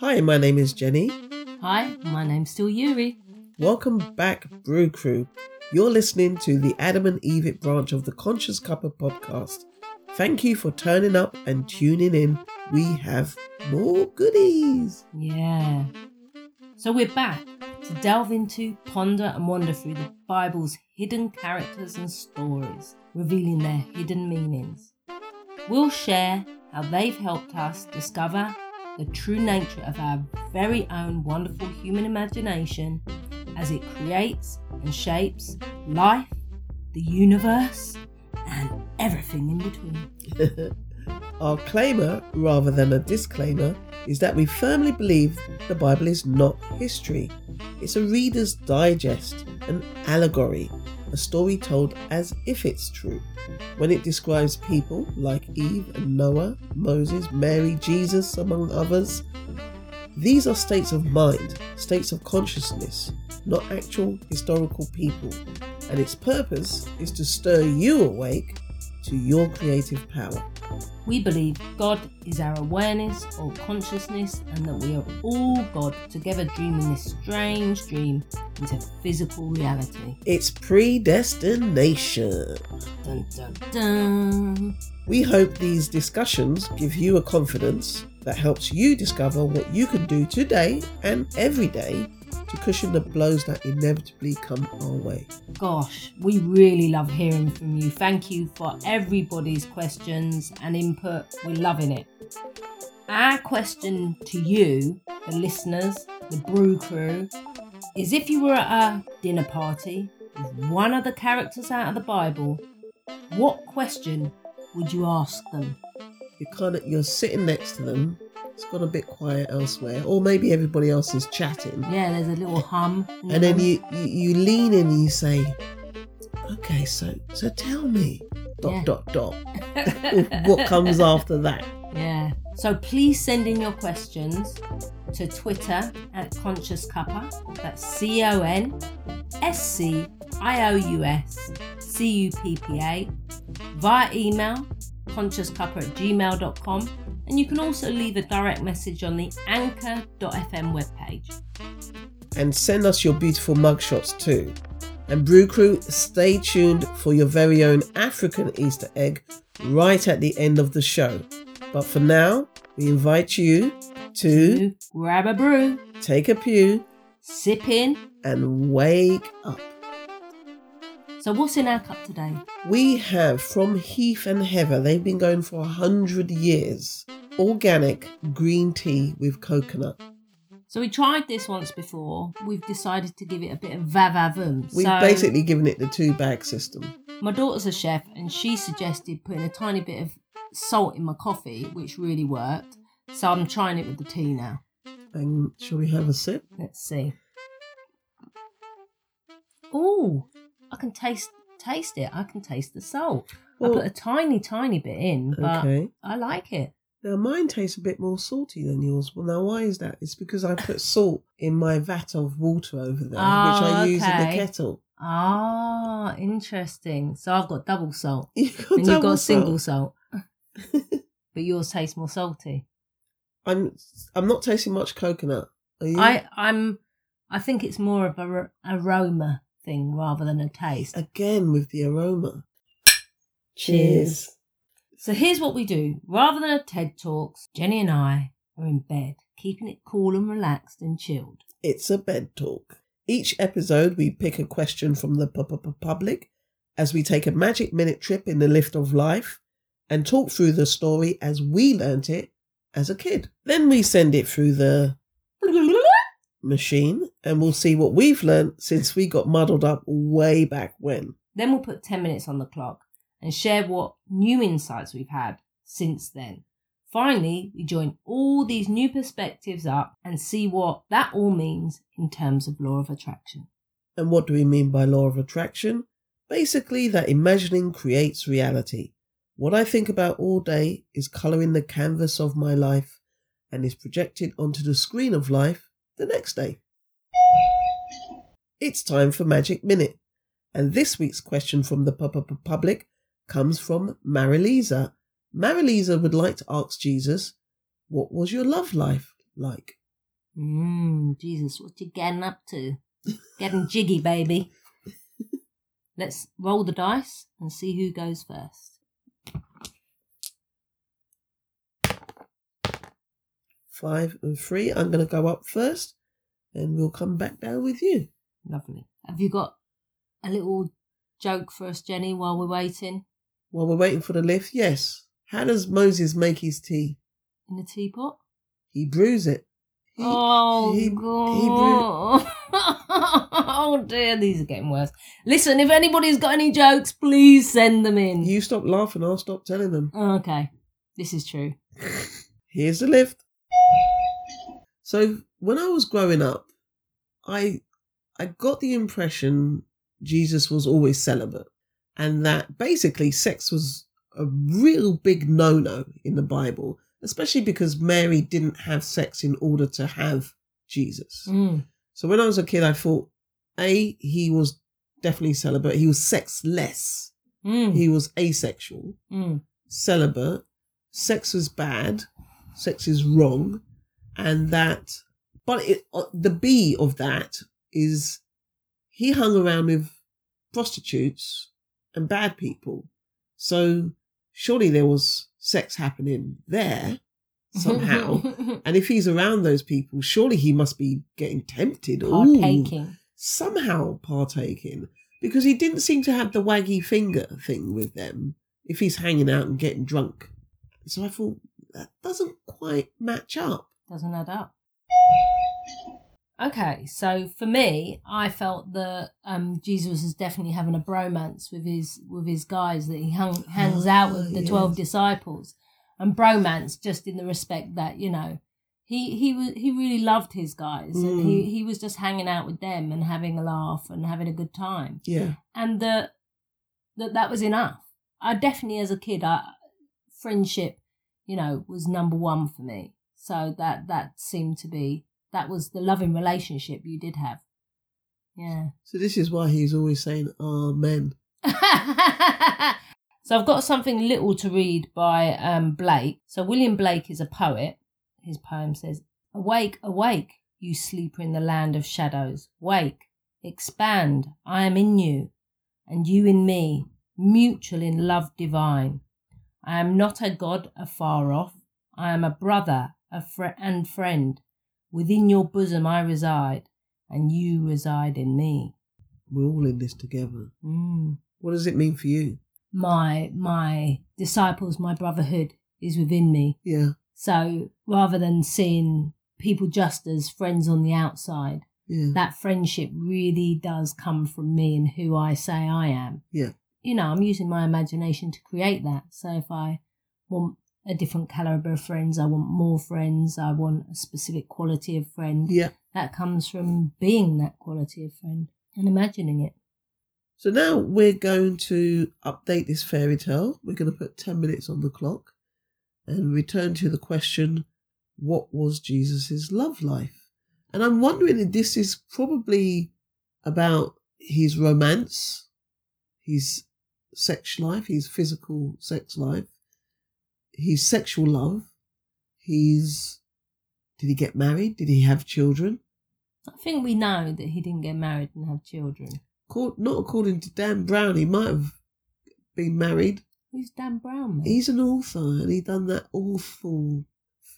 Hi, my name is Jenny. Hi, my name's still Eury. Welcome back, Brew Crew. You're listening to the Adam and Eve It branch of the Conscious Cuppa podcast. Thank you for turning up and tuning in. We have more goodies. Yeah. So we're back to delve into, ponder, and wander through the Bible's hidden characters and stories, revealing their hidden meanings. We'll share how they've helped us discover the true nature of our very own wonderful human imagination as it creates and shapes life, the universe, and everything in between. Our claimer, rather than a disclaimer, is that we firmly believe the Bible is not history. It's a reader's digest, an allegory, a story told as if it's true. When it describes people like Eve and Noah, Moses, Mary, Jesus, among others, these are states of mind, states of consciousness, not actual historical people. And its purpose is to stir you awake to your creative power. We believe God is our awareness or consciousness and that we are all God together dreaming this strange dream into physical reality. It's predestination. Dun dun dun. We hope these discussions give you a confidence that helps you discover what you can do today and every day to cushion the blows that inevitably come our way. Gosh, we really love hearing from you. Thank you for everybody's questions and input. We're loving it. Our question to you, the listeners, the brew crew, is if you were at a dinner party with one of the characters out of the Bible, what question would you ask them? You kind of, you're sitting next to them. It's gone a bit quiet elsewhere, or maybe everybody else is chatting. Yeah, there's a little hum. And then you, you you lean in and you say, "Okay, so so tell me, dot Yeah. dot dot, what comes after that?" Yeah. So please send in your questions to Twitter at Conscious Cuppa. That's C O N S C I O U S C U P P A via email consciouscuppa at gmail.com. And you can also leave a direct message on the anchor.fm webpage. and send us your beautiful mugshots too. And Brew Crew, stay tuned for your very own African Easter egg right at the end of the show. But for now, we invite you to To grab a brew, take a pew sip in. and wake up. So, what's in our cup today? We have from Heath and Heather, they've been going for a hundred years. Organic green tea with coconut. So we tried this once before. We've decided to give it a bit of va-va-voom. We've so basically given it the two bag system. my daughter's a chef, and she suggested putting a tiny bit of salt in my coffee, which really worked. So I'm trying it with the tea now. And shall we have a sip? Let's see. Oh, I can taste taste it. I can taste the salt. I put a tiny, tiny bit in, but Okay. I like it. Now mine tastes a bit more salty than yours. Well, now why is that? It's because I put salt in my vat of water over there, which I Oh, use in the kettle. Ah, interesting. So I've got double salt. You got and you've got single salt. salt. but yours tastes more salty. I'm I'm not tasting much coconut. Are you? I I'm I think it's more of a r- aroma thing rather than a taste. again with the aroma. Cheers. So here's what we do. Rather than a TED Talks, Jenny and I are in bed, keeping it cool and relaxed and chilled. It's a bed talk. Each episode, we pick a question from the pu- pu- pu- public as we take a magic minute trip in the lift of life and talk through the story as we learnt it as a kid. Then we send it through the machine and we'll see what we've learned since we got muddled up way back when. Then we'll put 10 minutes on the clock and share what new insights we've had since then. Finally, we join all these new perspectives up and see what that all means in terms of law of attraction. And what do we mean by law of attraction? Basically, that imagining creates reality. What I think about all day is colouring the canvas of my life and is projected onto the screen of life the next day. It's time for Magic Minute. And this week's question from the pu- pu- pu- public comes from Marilisa. Marilisa would like to ask Jesus, What was your love life like? Mmm, Jesus, what you getting up to? Getting jiggy, baby. Let's roll the dice and see who goes first. Five and three. I'm going to go up first, and we'll come back down with you. Lovely. Have you got a little joke for us, Jenny, while we're waiting? While we're waiting for the lift, yes. How does Moses make his tea? In a teapot? He brews it. He, oh, he- he God. oh, dear, these are getting worse. Listen, if anybody's got any jokes, please send them in. You stop laughing, I'll stop telling them. Okay, this is true. Here's the lift. So when I was growing up, I I got the impression Jesus was always celibate, and that basically sex was a real big no-no in the Bible, especially because Mary didn't have sex in order to have Jesus. Mm. So when I was a kid, I thought, a he was definitely celibate. He was sexless. Mm. He was asexual Mm. celibate, sex is bad, sex is wrong, and that. But it, uh, the B of that is he hung around with prostitutes and bad people. So surely there was sex happening there somehow. and if he's around those people, surely he must be getting tempted or Partaking. somehow partaking because he didn't seem to have the waggy finger thing with them if he's hanging out and getting drunk. So I thought that doesn't quite match up. Doesn't add up. Okay, so for me, I felt that um, Jesus is definitely having a bromance with his with his guys that he hung, hangs out with the Ah, twelve disciples, and bromance just in the respect that you know he he was he really loved his guys and he Mm. he was just hanging out with them and having a laugh and having a good time Yeah. and that that that was enough. I definitely, as a kid, I, friendship, you know, was number one for me. So that that seemed to be that was the loving relationship you did have. Yeah. So this is why he's always saying Amen. so I've got something little to read by um, Blake. So William Blake is a poet. His poem says, "Awake, awake, you sleeper in the land of shadows. Wake, expand. I am in you, and you in me, mutual in love divine. I am not a god afar off. I am a brother, fr- and friend. Within your bosom I reside, and you reside in me." We're all in this together. Mm What does it mean for you? my my disciples, my brotherhood is within me. Yeah. So rather than seeing people just as friends on the outside, Yeah. that friendship really does come from me and who I say I am. Yeah. You know, I'm using my imagination to create that. So if I want a different caliber of friends, I want more friends, I want a specific quality of friend, Yeah. that comes from being that quality of friend and imagining it. So now we're going to update this fairy tale. We're going to put 10 minutes on the clock and return to the question what was Jesus' love life? And I'm wondering if this is probably about his romance, his sex life, his physical sex life, his sexual love, his. Did he get married? Did he have children? I think we know that he didn't get married and have children. Not according to Dan Brown, he might have been married. Who's Dan Brown? Mate? He's an author and he done that awful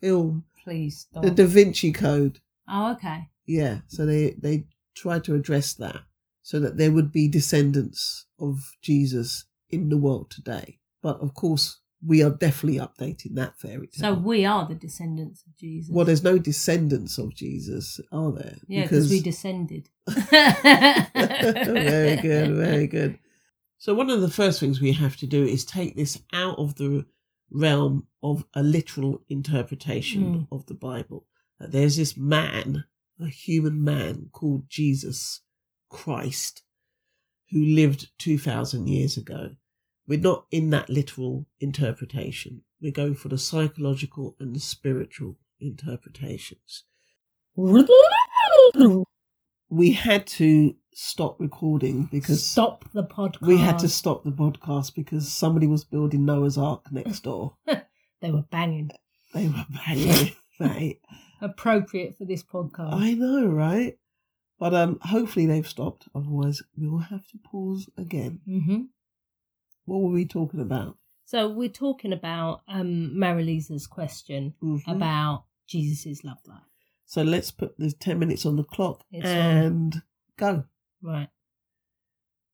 film, Please stop. The Da Vinci Code. oh, okay. Yeah, so they they tried to address that so that there would be descendants of Jesus in the world today. But of course, we are definitely updating that fairy tale. So we are the descendants of Jesus. well, there's no descendants of Jesus, are there? yeah, because we descended. very good, very good. So one of the first things we have to do is take this out of the realm of a literal interpretation hmm. of the Bible. That there's this man, a human man called Jesus Christ, who lived 2,000 years ago. We're not in that literal interpretation. We're going for the psychological and the spiritual interpretations. We had to stop recording because Stop the podcast. we had to stop the podcast because somebody was building Noah's Ark next door. They were banging. They were banging, mate. appropriate for this podcast. I know, right? But um, hopefully they've stopped. Otherwise, we will have to pause again. hmm What were we talking about? So we're talking about um, Marilisa's question Mhm. about Jesus' love life. So let's put the ten minutes on the clock It's on. and go. Right.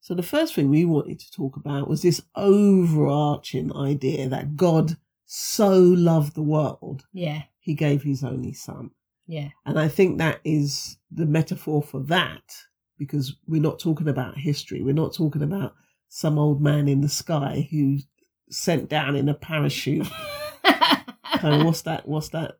So the first thing we wanted to talk about was this overarching idea that God so loved the world, Yeah. he gave his only son. Yeah. And I think that is the metaphor for that because we're not talking about history. We're not talking about some old man in the sky who sent down in a parachute. kind of, what's that? What's that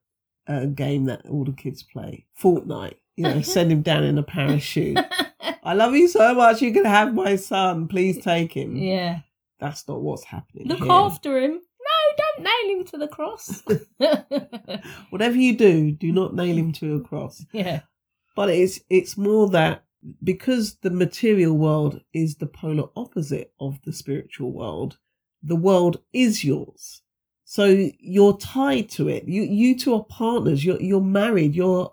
uh, game that all the kids play? Fortnite. You know, send him down in a parachute. I love you so much. You can have my son. Please take him. yeah. That's not what's happening. Look here. after him. No, don't nail him to the cross. Whatever you do, do not nail him to a cross. yeah. But it's it's more that because the material world is the polar opposite of the spiritual world, the world is yours. So you're tied to it. You you two are partners. You're you're married. You're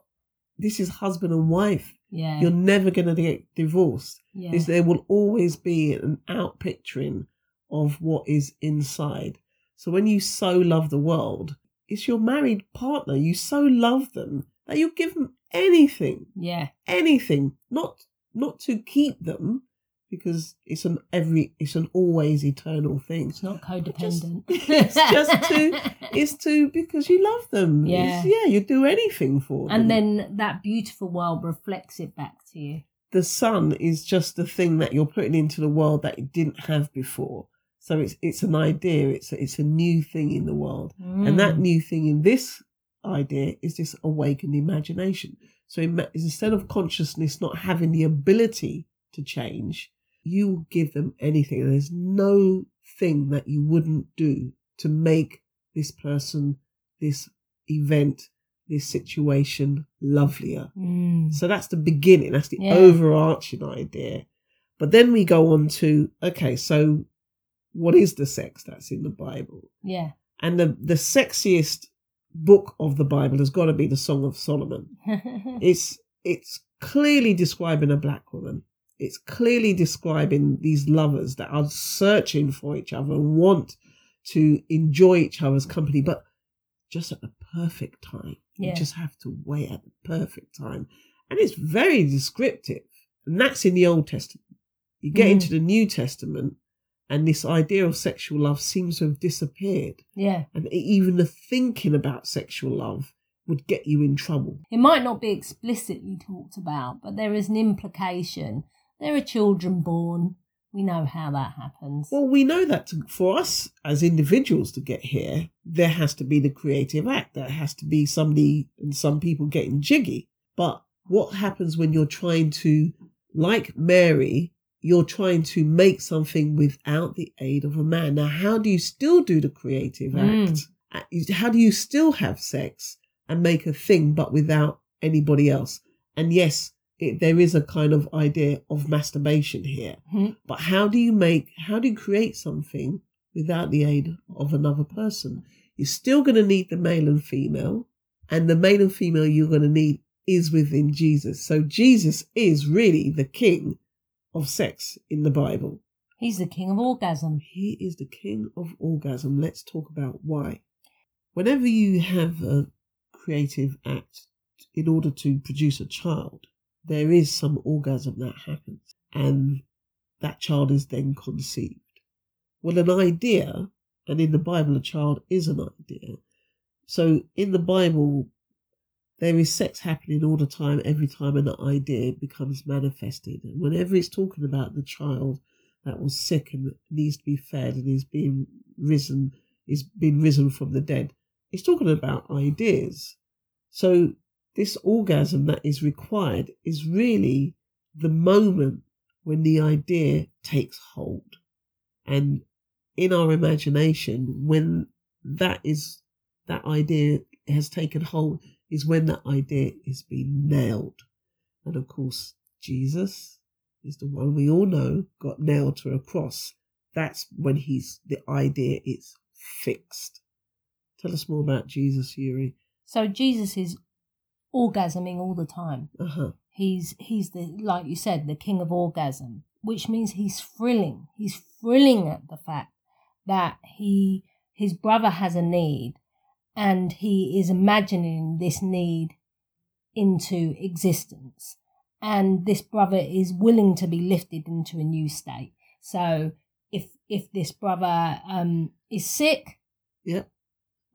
this is husband and wife. Yeah. You're never gonna get divorced. yeah. Is there will always be an outpicturing of what is inside. So when you so love the world, it's your married partner. You so love them that you give them anything yeah. anything not not to keep them because it's an every it's an always eternal thing It's not codependent. it's just to it's to because you love them Yeah. It's- yeah you do anything for them and then that beautiful world reflects it back to you. the sun is just the thing that you're putting into the world that it didn't have before so it's it's an idea it's a, it's a new thing in the world and that Mm. new thing in this idea is this awakened imagination. So instead of consciousness not having the ability to change, you give them anything. There's no thing that you wouldn't do to make this person, this event, this situation lovelier. Mm. So that's the beginning. That's the Yeah. overarching idea. But then we go on to okay, so what is the sex that's in the Bible? Yeah. And the, the sexiest book of the Bible has got to be the Song of Solomon. It's it's clearly describing a black woman. It's clearly describing these lovers that are searching for each other and want to enjoy each other's company, but just at the perfect time. Yeah. You just have to wait at the perfect time. And it's very descriptive. And that's in the Old Testament. You get Mm. into the New Testament, and this idea of sexual love seems to have disappeared yeah. and even the thinking about sexual love would get you in trouble. It might not be explicitly talked about, but there is an implication. There are children born. We know how that happens. Well, we know that to, for us as individuals to get here, there has to be the creative act. There has to be somebody and some people getting jiggy. But what happens when you're trying to, like Mary, you're trying to make something without the aid of a man? Now, how do you still do the creative Mm. act? Uh, How do you still have sex and make a thing but without anybody else? And yes, it, there is a kind of idea of masturbation here. Mhm. But how do you make, how do you create something without the aid of another person? You're still going to need the male and female, and the male and female you're going to need is within Jesus. So Jesus is really the king of sex in the Bible. He's the king of orgasm. He is the king of orgasm. Let's talk about why. Whenever you have a creative act in order to produce a child, there is some orgasm that happens, and that child is then conceived. Well, an idea, and in the Bible, a child is an idea. So in the Bible, there is sex happening all the time, every time an idea becomes manifested. And whenever it's talking about the child that was sick and needs to be fed and is being risen, is being risen from the dead, it's talking about ideas. So this orgasm that is required is really the moment when the idea takes hold. And in our imagination, when that is that idea has taken hold, is when that idea is being nailed. And of course, Jesus is the one we all know got nailed to a cross. That's when he's the idea is fixed. Tell us more about Jesus, Eury. So Jesus is orgasming all the time. Uh-huh. He's he's the like you said, the king of orgasm, which means he's thrilling. He's thrilling at the fact that he his brother has a need and he is imagining this need into existence and this brother is willing to be lifted into a new state so if if this brother um is sick Yeah.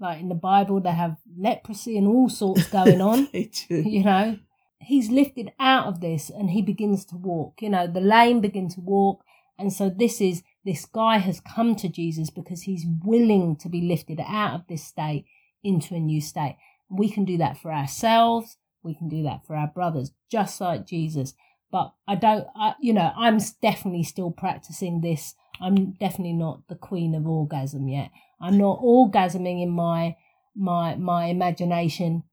like in the bible they have leprosy and all sorts going on They do. you know he's lifted out of this and he begins to walk you know the lame begin to walk and so this is this guy has come to jesus because he's willing to be lifted out of this state into a new state. We can do that for ourselves. We can do that for our brothers just like jesus. But i don't I, you know i'm definitely still practicing this. I'm definitely not the queen of orgasm yet. I'm not orgasming in my my my imagination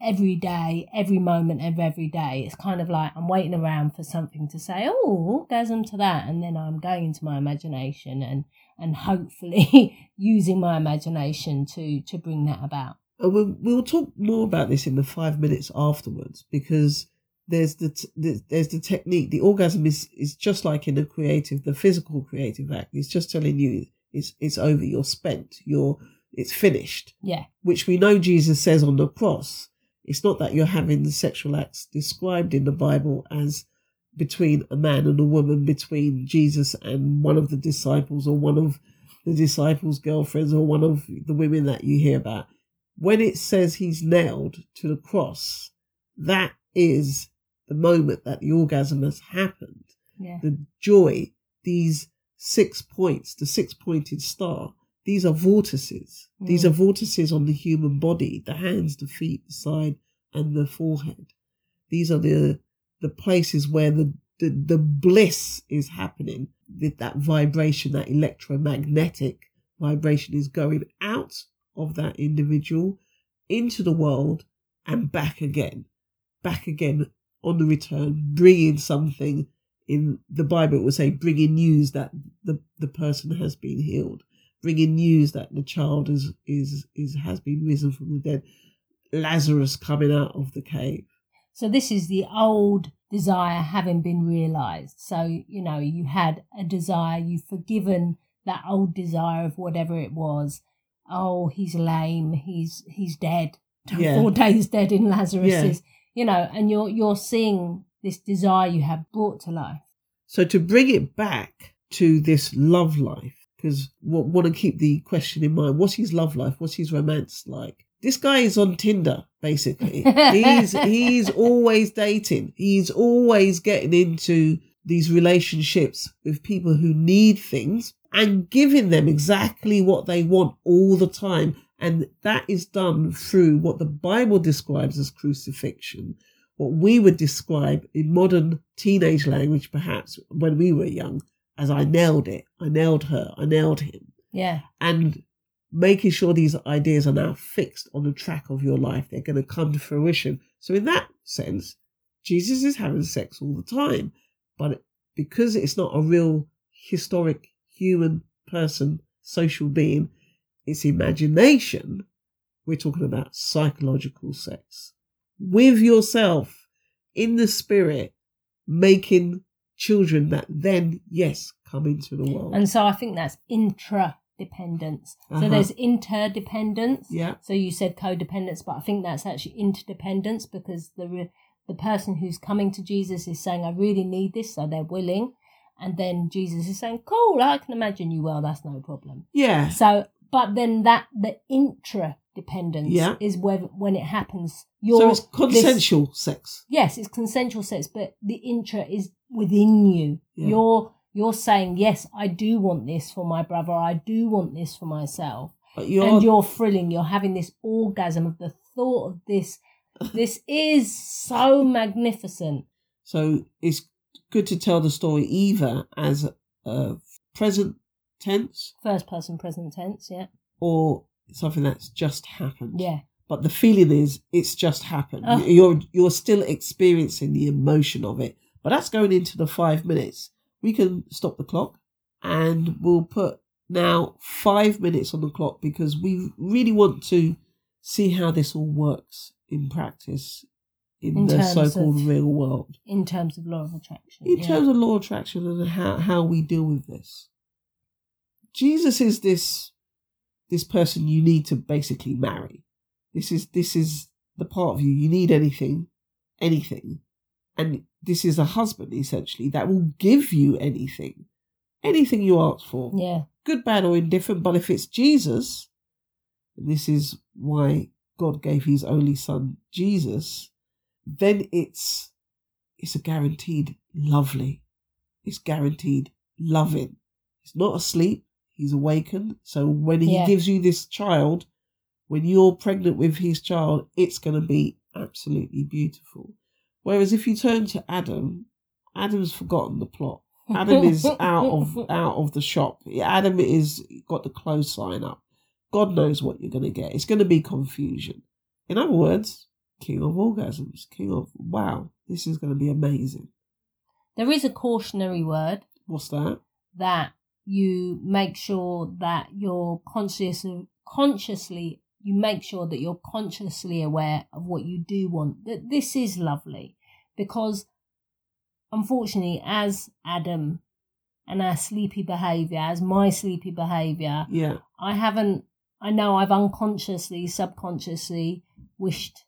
every day, every moment of every day. It's kind of like I'm waiting around for something to say, oh, orgasm to that, and then I'm going into my imagination and and hopefully using my imagination to to bring that about. And we'll, we'll talk more about this in the five minutes afterwards because there's the, t- the there's the technique. The orgasm is is just like in the creative, the physical creative act. It's just telling you it's it's over. You're spent. You're it's finished. Yeah, Which we know Jesus says on the cross. It's not that you're having the sexual acts described in the Bible as between a man and a woman, between Jesus and one of the disciples, or one of the disciples' girlfriends, or one of the women that you hear about. When it says he's nailed to the cross, that is the moment that the orgasm has happened. yeah, The joy, these six points, the six pointed star, these are vortices. These Mm. are vortices on the human body, the hands, the feet, the side, and the forehead. These are the the places where the the, the bliss is happening. That that vibration, that electromagnetic vibration is going out of that individual into the world and back again, back again on the return, bringing something. In the Bible, it would say, bringing news that the, the person has been healed bringing news that the child is is is has been risen from the dead. Lazarus coming out of the cave. So this is the old desire having been realized. So, you know, you had a desire, you've forgiven that old desire of whatever it was. Oh, he's lame, he's he's dead. Yeah. Four days dead in Lazarus. Yeah. You know, and you're you're seeing this desire you have brought to life. So to bring it back to this love life, because want to keep the question in mind: what's his love life? What's his romance like? This guy is on Tinder, basically. he's he's always dating. He's always getting into these relationships with people who need things and giving them exactly what they want all the time. And that is done through what the Bible describes as crucifixion, what we would describe in modern teenage language, perhaps when we were young, as I nailed it, I nailed her, I nailed him. Yeah. And making sure these ideas are now fixed on the track of your life, they're going to come to fruition. So, in that sense, Jesus is having sex all the time, but because it's not a real historic human person, social being, it's imagination. We're talking about psychological sex with yourself in the spirit, making children that then, yes, come into the world. And so I think that's intra-dependence. Uh-huh. So there's interdependence. yeah, So you said codependence, but I think that's actually interdependence because the re- the person who's coming to Jesus is saying, "I really need this," so they're willing, and then Jesus is saying, "Cool, I can imagine you well. That's no problem." yeah, So, but then that the intra-dependence Yeah. is when when it happens. You're so it's this- consensual sex. yes, it's consensual sex, but the intra is within you. Yeah. You're you're saying, "Yes, I do want this for my brother. I do want this for myself." But you're, and you're thrilling. You're having this orgasm of the thought of this. This is so magnificent. so it's good to tell the story either as a present tense First person present tense, yeah. or something that's just happened. Yeah. But the feeling is it's just happened. Oh. You're you're still experiencing the emotion of it. But that's going into the five minutes. We can stop the clock and we'll put now five minutes on the clock because we really want to see how this all works in practice in, In the so-called of- real world. in terms of law of attraction. In yeah. terms of law of attraction and how, how we deal with this, Jesus is this this person you need to basically marry. This is this is the part of you you need anything, anything, and this is a husband essentially that will give you anything, anything you ask for, yeah, good, bad, or indifferent. But if it's Jesus, and this is why God gave His only Son Jesus, then it's it's a guaranteed lovely. It's guaranteed loving. It's not asleep. He's awakened. So when he Yeah. gives you this child, when you're pregnant with his child, it's going to be absolutely beautiful. Whereas if you turn to Adam, Adam's forgotten the plot. Adam is out of out of the shop. Adam is got the close sign up. God knows what you're going to get. It's going to be confusion. In other words, king of orgasms, king of wow, this is going to be amazing. there is a cautionary word What's that? that you make sure that you're conscious of, consciously you make sure that you're consciously aware of what you do want that this is lovely. Because unfortunately as adam and our sleepy behavior as my sleepy behavior Yeah, i haven't i know i've unconsciously subconsciously wished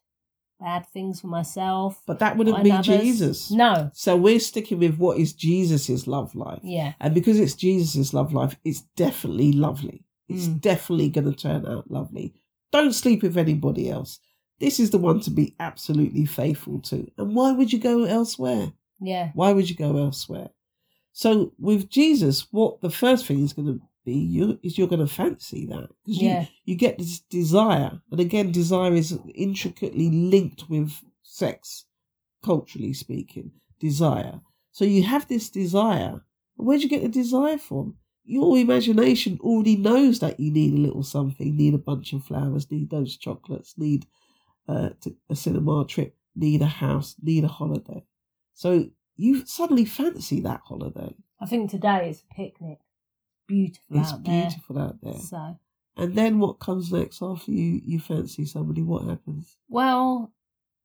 bad things for myself but that wouldn't be others. Jesus. no So we're sticking with what is Jesus's love life, yeah and because it's Jesus's love life, it's definitely lovely. It's Mm. definitely going to turn out lovely. Don't sleep with anybody else. This is the one to be absolutely faithful to. And why would you go elsewhere? yeah Why would you go elsewhere? So with Jesus, what the first thing is going to be you is you're going to fancy that because you, yeah you get this desire, and again, desire is intricately linked with sex, culturally speaking. Desire. So you have this desire. Where'd you get the desire from? Your imagination already knows that you need a little something, need a bunch of flowers, need those chocolates, need uh, to, a cinema trip, need a house, need a holiday. So you suddenly fancy that holiday. i think today is a picnic beautiful It's out there beautiful out there. so And then what comes next after you, you fancy somebody? What happens? Well,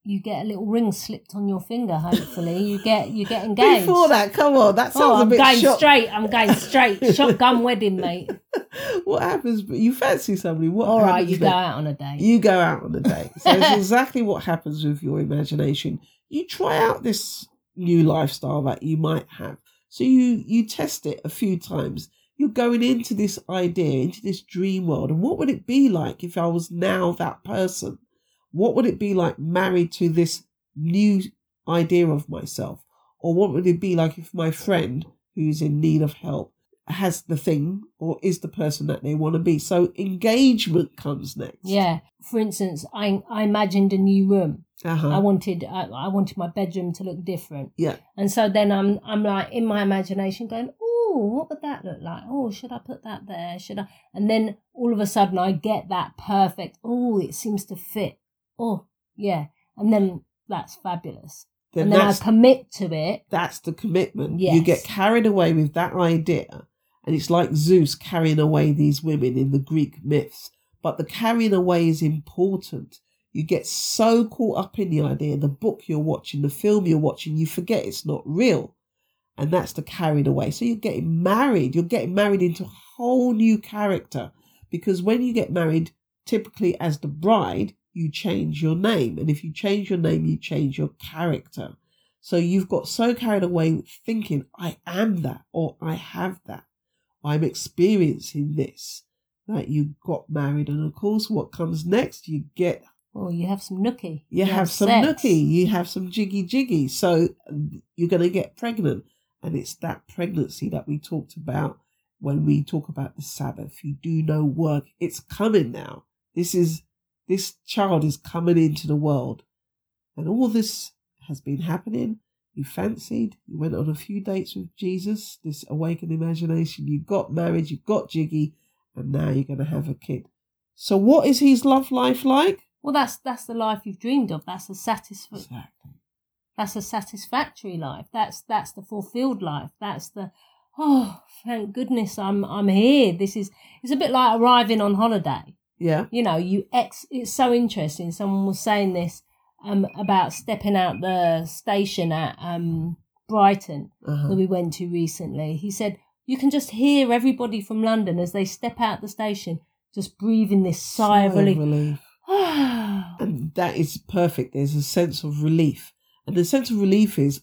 you get a little ring slipped on your finger. Hopefully, you get you get engaged. Before that, come on, that oh, sounds oh, a I'm bit going shock. straight. I'm going straight. Shotgun wedding, mate. what happens? But you fancy somebody. What? All right, you go out on a date. You go out on a date. So it's exactly what happens with your imagination. You try out this new lifestyle that you might have. So you you test it a few times. You're going into this idea, into this dream world. And what would it be like if I was now that person? What would it be like married to this new idea of myself? Or what would it be like if my friend who's in need of help has the thing or is the person that they want to be? So engagement comes next. yeah. For instance, I I imagined a new room. Uh-huh. I wanted I, I wanted my bedroom to look different. Yeah. And so then I'm I'm like in my imagination going, oh, what would that look like? Oh, should I put that there? Should I? And then all of a sudden I get that perfect. Oh, it seems to fit. Oh, yeah. And then that's fabulous. then and then I commit to it. that's the commitment. You get carried away with that idea, and it's like Zeus carrying away these women in the Greek myths. But the carrying away is important. You get so caught up in the idea, the book you're watching, the film you're watching, you forget it's not real. And that's the carried away. So you're getting married. You're getting married into a whole new character. Because when you get married, typically as the bride, you change your name. And if you change your name, you change your character. So you've got so carried away with thinking, I am that, or I have that, I'm experiencing this, that you got married. And of course, what comes next, you get, Oh, you have some nookie. you, have, some sex. nookie, you have some jiggy jiggy. So um, you're going to get pregnant. And it's that pregnancy that we talked about when we talk about the Sabbath. You do no work. It's coming now. This is, this child is coming into the world. And all this has been happening. You fancied, you went on a few dates with Jesus, this awakened imagination, you got married, you got jiggy, and now you're going to have a kid. So, what is his love life like? Well, that's that's the life you've dreamed of. That's the satisf- Exactly. That's a satisfactory life. That's that's the fulfilled life. That's the oh, thank goodness I'm I'm here. This is it's a bit like arriving on holiday. Yeah. You know, you ex. It's so interesting. Someone was saying this um, about stepping out the station at um, Brighton Uh-huh. that we went to recently. He said you can just hear everybody from London as they step out the station, just breathing this sigh of relief. relief. And that is perfect. There's a sense of relief. And the sense of relief is,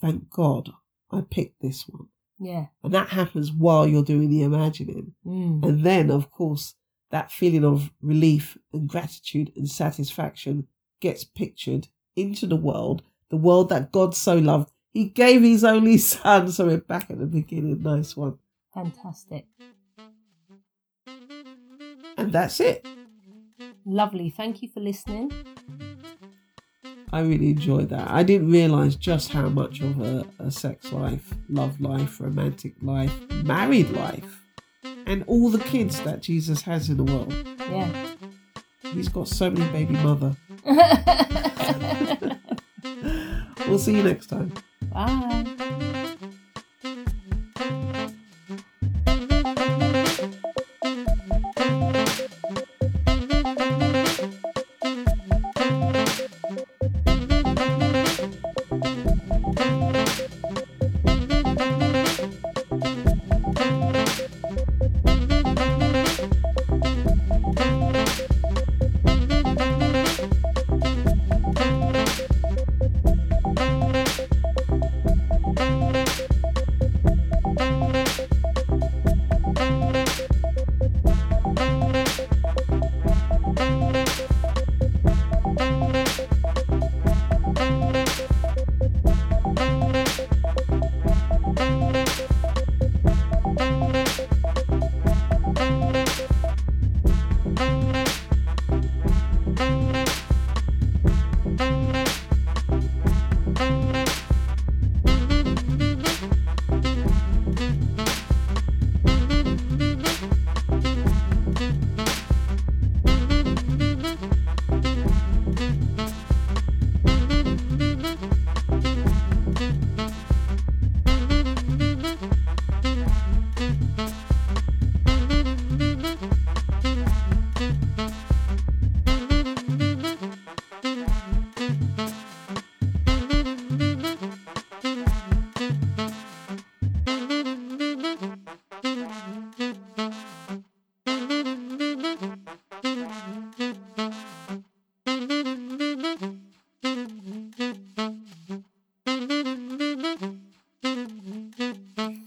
thank God I picked this one. yeah. And that happens while you're doing the imagining. Mm. And then, of course, that feeling of relief and gratitude and satisfaction gets pictured into the world, the world that God so loved. He gave his only son. So we're back at the beginning. Nice one. Fantastic. And that's it. Lovely. Thank you for listening. I really enjoyed that. I didn't realise just how much of a, a sex life, love life, romantic life, married life, and all the kids that Jesus has in the world. Yeah. He's got so many baby mother. We'll see you next time. Bye.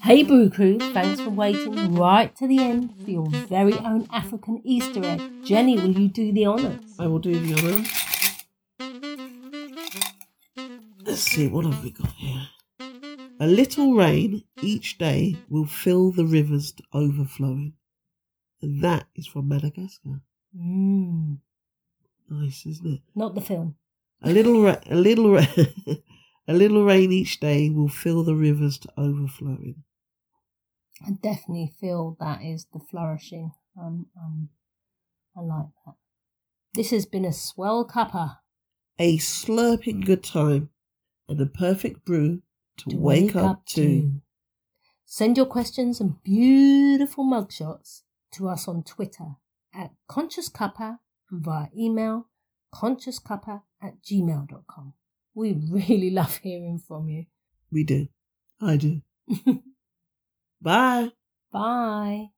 Hey Brew Crew, thanks for waiting right to the end for your very own African Easter egg. Jenny, will you do the honours? I will do the honours. Let's see, what have we got here? A little rain each day will fill the rivers to overflowing. And that is from Madagascar. Mm, Nice, isn't it? not the film. A little, ra- a little, ra- a little rain each day will fill the rivers to overflowing. I definitely feel that is the flourishing. Um, um, I like that. This has been a swell cuppa. A slurping good time and a perfect brew to, wake, up, to. Send your questions and beautiful mugshots to us on Twitter at Conscious Cuppa and via email consciouscuppa at gmail.com. We really love hearing from you. We do. I do. Bye. Bye.